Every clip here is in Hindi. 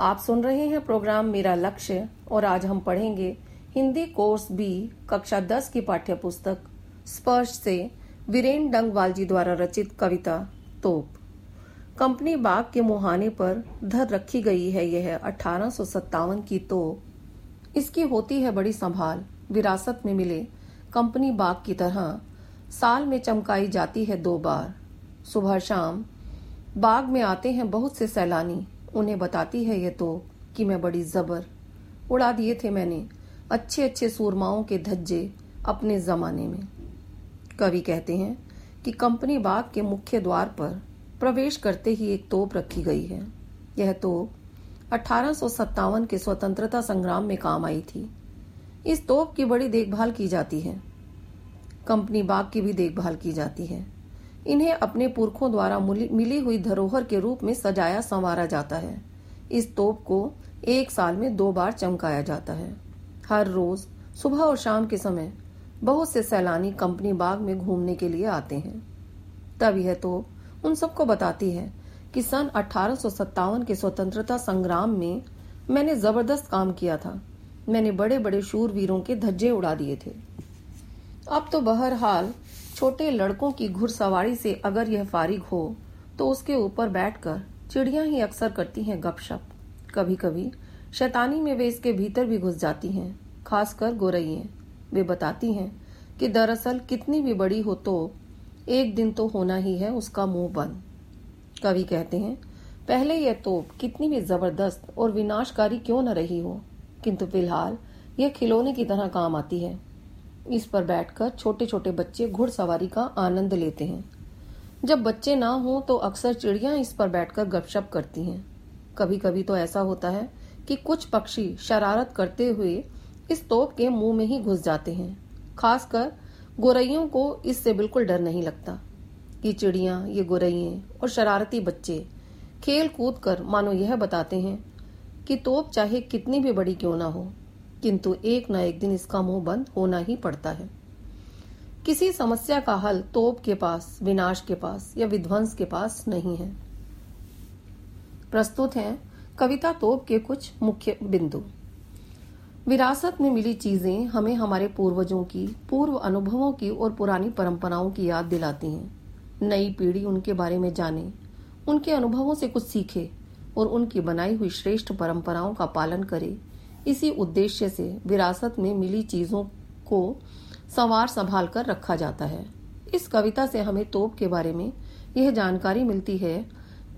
आप सुन रहे हैं प्रोग्राम मेरा लक्ष्य और आज हम पढ़ेंगे हिंदी कोर्स बी, कक्षा 10 की पाठ्य पुस्तक स्पर्श से वीरेन डंगवाल जी द्वारा रचित कविता, तोप। कंपनी बाग के मुहाने पर धर रखी गई है यह अठारह की तोप। इसकी होती है बड़ी संभाल, विरासत में मिले कंपनी बाग की तरह। साल में चमकाई जाती है दो बार। सुबह शाम बाग में आते हैं बहुत से सैलानी। उन्हें बताती है ये तो कि मैं बड़ी जबर उड़ा दिए थे मैंने अच्छे अच्छे सूरमाओं के धज्जे अपने जमाने में। कवि कहते हैं कि कंपनी बाग के मुख्य द्वार पर प्रवेश करते ही एक तोप रखी गई है। यह तोप अठारह के स्वतंत्रता संग्राम में काम आई थी। इस तोप की बड़ी देखभाल की जाती है। कंपनी बाग की भी देखभाल की जाती है। इन्हें अपने पुरखों द्वारा मिली हुई धरोहर के रूप में सजाया संवारा जाता है। इस तोप को एक साल में दो बार चमकाया जाता है। हर रोज, सुबह और शाम के समय, बहुत से सैलानी कंपनी बाग में घूमने के लिए आते हैं। तब यह तोप उन सबको बताती है कि सन अठारह के स्वतंत्रता संग्राम में मैंने ज़बरदस्त काम किया था। मैंने बड़े बड़े शूरवीरों के धज्जे उड़ा दिए थे। अब तो बहरहाल छोटे लड़कों की घुड़सवारी से अगर यह फारिग हो तो उसके ऊपर बैठकर चिड़िया ही अक्सर करती हैं गपशप। कभी कभी शैतानी में वे इसके भीतर भी घुस जाती हैं, खासकर गोरइये वे बताती हैं कि दरअसल कितनी भी बड़ी हो तो एक दिन तो होना ही है उसका मुँह बंद। कवि कहते हैं, पहले यह तोप कितनी भी ज़बरदस्त और विनाशकारी क्यों न रही हो, किंतु फ़िलहाल यह खिलौने की तरह काम आती है। इस पर बैठकर छोटे छोटे बच्चे घुड़सवारी का आनंद लेते हैं। जब बच्चे ना हो तो अक्सर चिड़िया इस पर बैठकर गपशप करती हैं। कभी कभी तो ऐसा होता है कि कुछ पक्षी शरारत करते हुए इस तोप के मुँह में ही घुस जाते हैं। खासकर गोरैयों को इससे बिल्कुल डर नहीं लगता ये चिड़िया, ये गोरैये और शरारती बच्चे खेल कूद कर मानो यह बताते हैं कि तोप चाहे कितनी भी बड़ी क्यों ना हो। किंतु एक न एक दिन इसका मुँह बंद होना ही पड़ता है। किसी समस्या का हल तोप के पास, विनाश के पास या विध्वंस के पास नहीं है। प्रस्तुत हैं कविता तोप के कुछ मुख्य बिंदु। विरासत में मिली चीज़ें हमें हमारे पूर्वजों की, पूर्व अनुभवों की और पुरानी परंपराओं की याद दिलाती हैं। नई पीढ़ी उनके बारे में जाने, उनके अनुभवों से कुछ सीखे और उनकी बनाई हुई श्रेष्ठ परंपराओं का पालन करे इसी उद्देश्य से विरासत में मिली चीज़ों को संवार संभाल कर रखा जाता है। इस कविता से हमें तोप के बारे में यह जानकारी मिलती है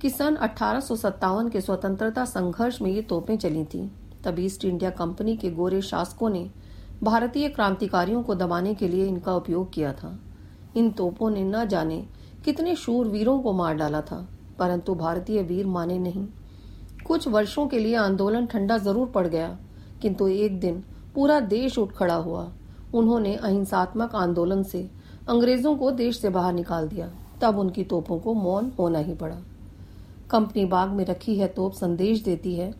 कि सन अठारह सौ सत्तावन के स्वतंत्रता संघर्ष में ये तोपें चली थीं। तब ईस्ट इंडिया कंपनी के गोरे शासकों ने भारतीय क्रांतिकारियों को दबाने के लिए इनका उपयोग किया था। इन तोपों ने न जाने कितने शूर वीरों को मार डाला था, परंतु भारतीय वीर माने नहीं। कुछ वर्षों के लिए आंदोलन ठंडा ज़रूर पड़ गया किंतु एक दिन पूरा देश उठ खड़ा हुआ। उन्होंने अहिंसात्मक आंदोलन से अंग्रेज़ों को देश से बाहर निकाल दिया। तब उनकी तोपों को मौन होना ही पड़ा। कंपनी बाग में रखी है तोप संदेश देती है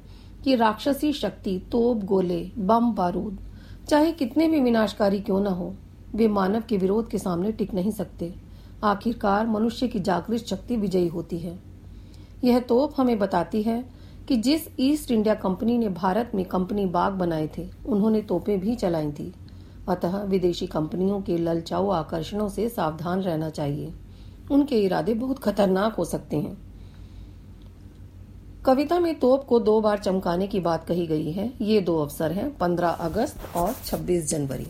कि राक्षसी शक्ति, तोप, गोले, बम, बारूद, चाहे कितने भी विनाशकारी क्यों न हो, वे मानव के विरोध के सामने टिक नहीं सकते। आखिरकार मनुष्य की जागृत शक्ति विजयी होती है। यह तोप हमें बताती है कि जिस ईस्ट इंडिया कंपनी ने भारत में कंपनी बाग बनाए थे, उन्होंने तोपें भी चलाई थी। अतः विदेशी कंपनियों के ललचाऊ आकर्षणों से सावधान रहना चाहिए। उनके इरादे बहुत खतरनाक हो सकते हैं। कविता में तोप को दो बार चमकाने की बात कही गई है। ये दो अवसर हैं 15 अगस्त और 26 जनवरी।